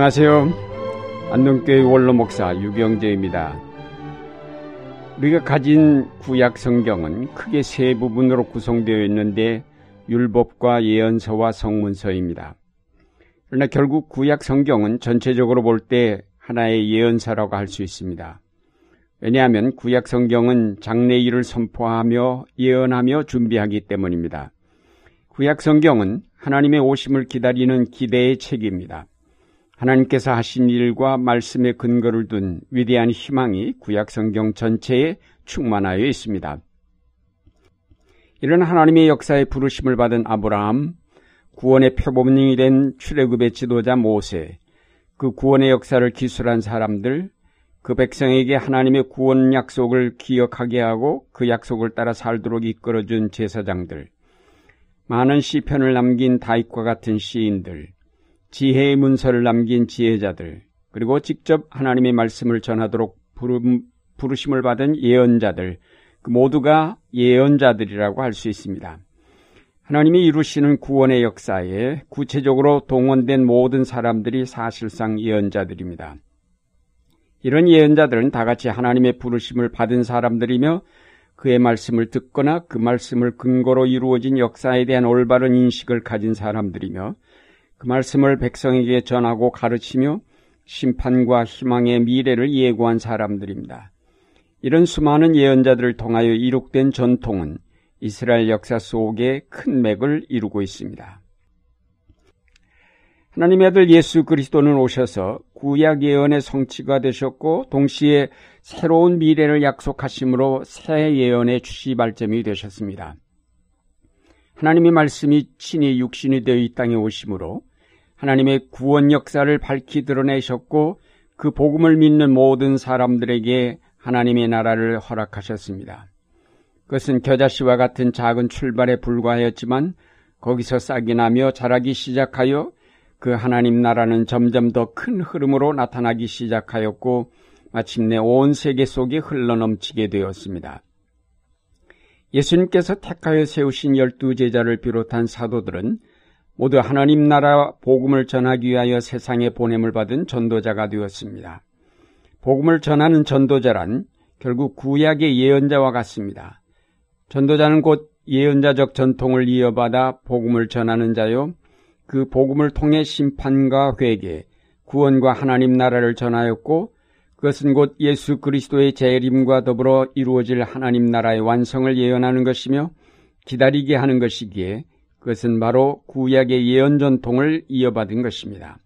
안녕하세요. 안동교회 원로 목사 유경재입니다. 우리가 가진 구약 성경은 크게 세 부분으로 구성되어 있는데 율법과 예언서와 성문서입니다. 그러나 결국 구약 성경은 전체적으로 볼 때 하나의 예언서라고 할 수 있습니다. 왜냐하면 구약 성경은 장래일을 선포하며 예언하며 준비하기 때문입니다. 구약 성경은 하나님의 오심을 기다리는 기대의 책입니다. 하나님께서 하신 일과 말씀의 근거를 둔 위대한 희망이 구약 성경 전체에 충만하여 있습니다. 이런 하나님의 역사에 부르심을 받은 아브라함, 구원의 표범이 된 출애굽의 지도자 모세, 그 구원의 역사를 기술한 사람들, 그 백성에게 하나님의 구원 약속을 기억하게 하고 그 약속을 따라 살도록 이끌어준 제사장들, 많은 시편을 남긴 다윗과 같은 시인들, 지혜의 문서를 남긴 지혜자들, 그리고 직접 하나님의 말씀을 전하도록 부름, 부르심을 받은 예언자들, 그 모두가 예언자들이라고 할 수 있습니다. 하나님이 이루시는 구원의 역사에 구체적으로 동원된 모든 사람들이 사실상 예언자들입니다. 이런 예언자들은 다 같이 하나님의 부르심을 받은 사람들이며 그의 말씀을 듣거나 그 말씀을 근거로 이루어진 역사에 대한 올바른 인식을 가진 사람들이며 그 말씀을 백성에게 전하고 가르치며 심판과 희망의 미래를 예고한 사람들입니다. 이런 수많은 예언자들을 통하여 이룩된 전통은 이스라엘 역사 속에 큰 맥을 이루고 있습니다. 하나님의 아들 예수 그리스도는 오셔서 구약 예언의 성취가 되셨고 동시에 새로운 미래를 약속하심으로 새 예언의 주시발점이 되셨습니다. 하나님의 말씀이 친히 육신이 되어 이 땅에 오심으로 하나님의 구원 역사를 밝히 드러내셨고 그 복음을 믿는 모든 사람들에게 하나님의 나라를 허락하셨습니다. 그것은 겨자씨와 같은 작은 출발에 불과하였지만 거기서 싹이 나며 자라기 시작하여 그 하나님 나라는 점점 더 큰 흐름으로 나타나기 시작하였고 마침내 온 세계 속에 흘러넘치게 되었습니다. 예수님께서 택하여 세우신 열두 제자를 비롯한 사도들은 모두 하나님 나라 복음을 전하기 위하여 세상에 보냄을 받은 전도자가 되었습니다. 복음을 전하는 전도자란 결국 구약의 예언자와 같습니다. 전도자는 곧 예언자적 전통을 이어받아 복음을 전하는 자요. 그 복음을 통해 심판과 회개, 구원과 하나님 나라를 전하였고 그것은 곧 예수 그리스도의 재림과 더불어 이루어질 하나님 나라의 완성을 예언하는 것이며 기다리게 하는 것이기에 그것은 바로 구약의 예언 전통을 이어받은 것입니다.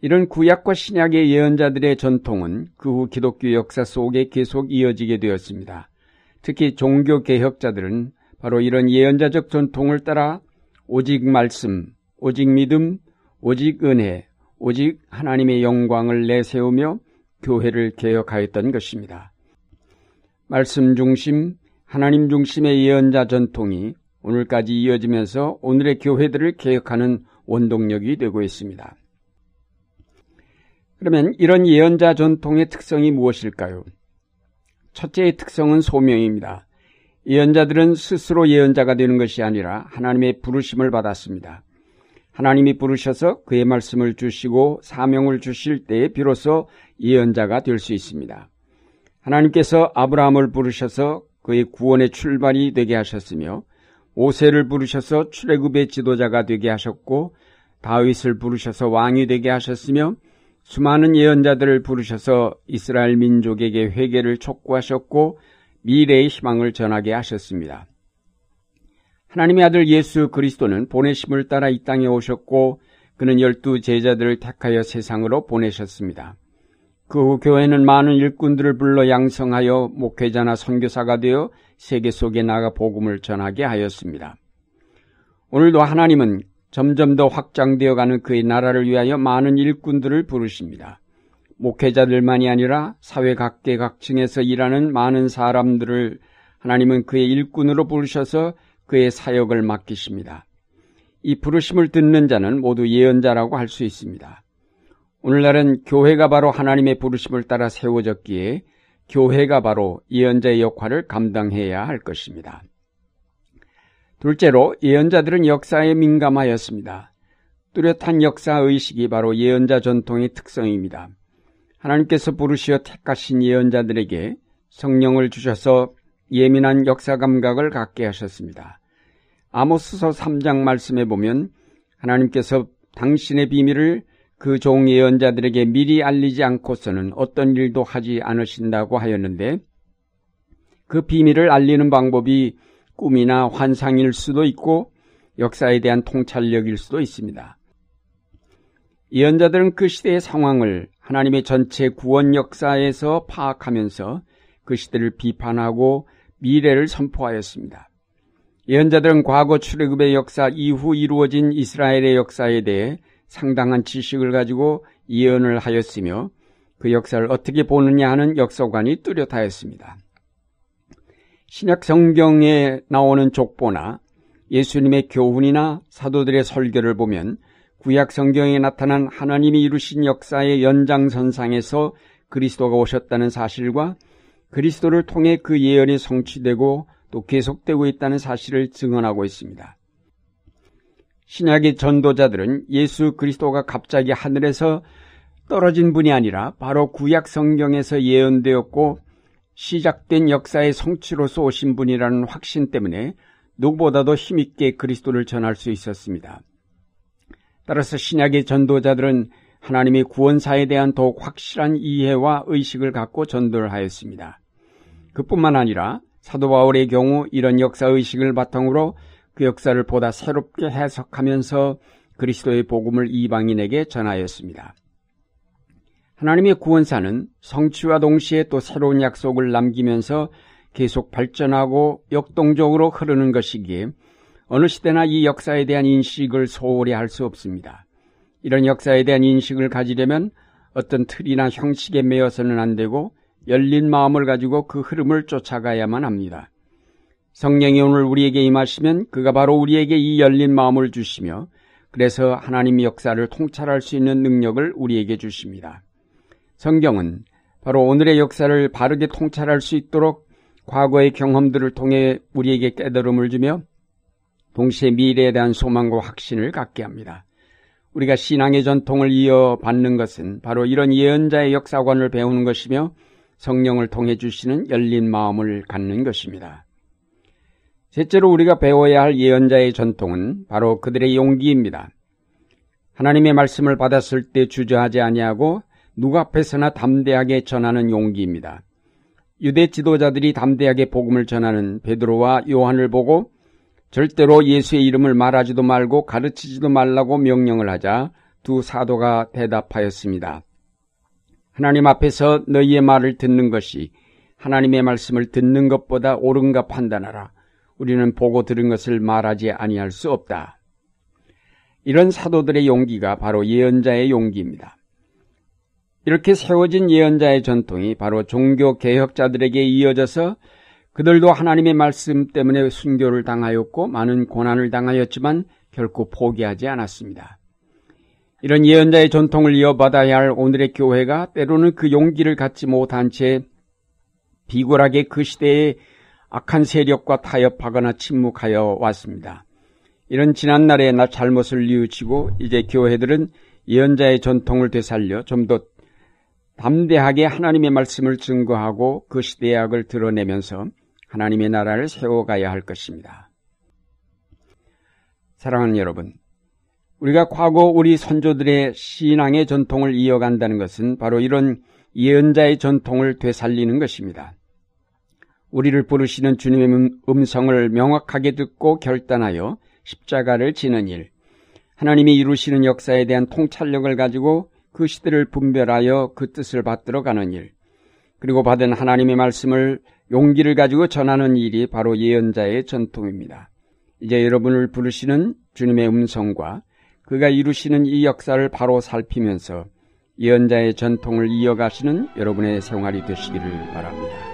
이런 구약과 신약의 예언자들의 전통은 그 후 기독교 역사 속에 계속 이어지게 되었습니다. 특히 종교 개혁자들은 바로 이런 예언자적 전통을 따라 오직 말씀, 오직 믿음, 오직 은혜, 오직 하나님의 영광을 내세우며 교회를 개혁하였던 것입니다. 말씀 중심, 하나님 중심의 예언자 전통이 오늘까지 이어지면서 오늘의 교회들을 개혁하는 원동력이 되고 있습니다. 그러면 이런 예언자 전통의 특성이 무엇일까요? 첫째의 특성은 소명입니다. 예언자들은 스스로 예언자가 되는 것이 아니라 하나님의 부르심을 받았습니다. 하나님이 부르셔서 그의 말씀을 주시고 사명을 주실 때에 비로소 예언자가 될 수 있습니다. 하나님께서 아브라함을 부르셔서 그의 구원의 출발이 되게 하셨으며 오세를 부르셔서 출애굽의 지도자가 되게 하셨고 다윗을 부르셔서 왕이 되게 하셨으며 수많은 예언자들을 부르셔서 이스라엘 민족에게 회개를 촉구하셨고 미래의 희망을 전하게 하셨습니다. 하나님의 아들 예수 그리스도는 보내심을 따라 이 땅에 오셨고 그는 열두 제자들을 택하여 세상으로 보내셨습니다. 그 후 교회는 많은 일꾼들을 불러 양성하여 목회자나 선교사가 되어 세계 속에 나가 복음을 전하게 하였습니다. 오늘도 하나님은 점점 더 확장되어 가는 그의 나라를 위하여 많은 일꾼들을 부르십니다. 목회자들만이 아니라 사회 각계각층에서 일하는 많은 사람들을 하나님은 그의 일꾼으로 부르셔서 그의 사역을 맡기십니다. 이 부르심을 듣는 자는 모두 예언자라고 할 수 있습니다. 오늘날은 교회가 바로 하나님의 부르심을 따라 세워졌기에 교회가 바로 예언자의 역할을 감당해야 할 것입니다. 둘째로 예언자들은 역사에 민감하였습니다. 뚜렷한 역사 의식이 바로 예언자 전통의 특성입니다. 하나님께서 부르시어 택하신 예언자들에게 성령을 주셔서 예민한 역사 감각을 갖게 하셨습니다. 아모스서 3장 말씀에 보면 하나님께서 당신의 비밀을 그 종 예언자들에게 미리 알리지 않고서는 어떤 일도 하지 않으신다고 하였는데 그 비밀을 알리는 방법이 꿈이나 환상일 수도 있고 역사에 대한 통찰력일 수도 있습니다. 예언자들은 그 시대의 상황을 하나님의 전체 구원 역사에서 파악하면서 그 시대를 비판하고 미래를 선포하였습니다. 예언자들은 과거 출애굽의 역사 이후 이루어진 이스라엘의 역사에 대해 상당한 지식을 가지고 예언을 하였으며 그 역사를 어떻게 보느냐 하는 역사관이 뚜렷하였습니다. 신약 성경에 나오는 족보나 예수님의 교훈이나 사도들의 설교를 보면 구약 성경에 나타난 하나님이 이루신 역사의 연장선상에서 그리스도가 오셨다는 사실과 그리스도를 통해 그 예언이 성취되고 또 계속되고 있다는 사실을 증언하고 있습니다. 신약의 전도자들은 예수 그리스도가 갑자기 하늘에서 떨어진 분이 아니라 바로 구약 성경에서 예언되었고 시작된 역사의 성취로서 오신 분이라는 확신 때문에 누구보다도 힘있게 그리스도를 전할 수 있었습니다. 따라서 신약의 전도자들은 하나님의 구원사에 대한 더욱 확실한 이해와 의식을 갖고 전도를 하였습니다. 그뿐만 아니라 사도 바울의 경우 이런 역사 의식을 바탕으로 그 역사를 보다 새롭게 해석하면서 그리스도의 복음을 이방인에게 전하였습니다. 하나님의 구원사는 성취와 동시에 또 새로운 약속을 남기면서 계속 발전하고 역동적으로 흐르는 것이기에 어느 시대나 이 역사에 대한 인식을 소홀히 할 수 없습니다. 이런 역사에 대한 인식을 가지려면 어떤 틀이나 형식에 매여서는 안 되고 열린 마음을 가지고 그 흐름을 쫓아가야만 합니다. 성령이 오늘 우리에게 임하시면 그가 바로 우리에게 이 열린 마음을 주시며 그래서 하나님 역사를 통찰할 수 있는 능력을 우리에게 주십니다. 성경은 바로 오늘의 역사를 바르게 통찰할 수 있도록 과거의 경험들을 통해 우리에게 깨달음을 주며 동시에 미래에 대한 소망과 확신을 갖게 합니다. 우리가 신앙의 전통을 이어받는 것은 바로 이런 예언자의 역사관을 배우는 것이며 성령을 통해 주시는 열린 마음을 갖는 것입니다. 셋째로 우리가 배워야 할 예언자의 전통은 바로 그들의 용기입니다. 하나님의 말씀을 받았을 때 주저하지 아니하고 누구 앞에서나 담대하게 전하는 용기입니다. 유대 지도자들이 담대하게 복음을 전하는 베드로와 요한을 보고 절대로 예수의 이름을 말하지도 말고 가르치지도 말라고 명령을 하자 두 사도가 대답하였습니다. 하나님 앞에서 너희의 말을 듣는 것이 하나님의 말씀을 듣는 것보다 옳은가 판단하라. 우리는 보고 들은 것을 말하지 아니할 수 없다. 이런 사도들의 용기가 바로 예언자의 용기입니다. 이렇게 세워진 예언자의 전통이 바로 종교 개혁자들에게 이어져서 그들도 하나님의 말씀 때문에 순교를 당하였고 많은 고난을 당하였지만 결코 포기하지 않았습니다. 이런 예언자의 전통을 이어받아야 할 오늘의 교회가 때로는 그 용기를 갖지 못한 채 비굴하게 그 시대의 악한 세력과 타협하거나 침묵하여 왔습니다. 이런 지난날의 나 잘못을 뉘우치고 이제 교회들은 예언자의 전통을 되살려 좀 더 담대하게 하나님의 말씀을 증거하고 그 시대의 악을 드러내면서 하나님의 나라를 세워가야 할 것입니다. 사랑하는 여러분, 우리가 과거 우리 선조들의 신앙의 전통을 이어간다는 것은 바로 이런 예언자의 전통을 되살리는 것입니다. 우리를 부르시는 주님의 음, 음성을 명확하게 듣고 결단하여 십자가를 지는 일, 하나님이 이루시는 역사에 대한 통찰력을 가지고 그 시대를 분별하여 그 뜻을 받들어 가는 일, 그리고 받은 하나님의 말씀을 용기를 가지고 전하는 일이 바로 예언자의 전통입니다. 이제 여러분을 부르시는 주님의 음성과 그가 이루시는 이 역사를 바로 살피면서 예언자의 전통을 이어가시는 여러분의 생활이 되시기를 바랍니다.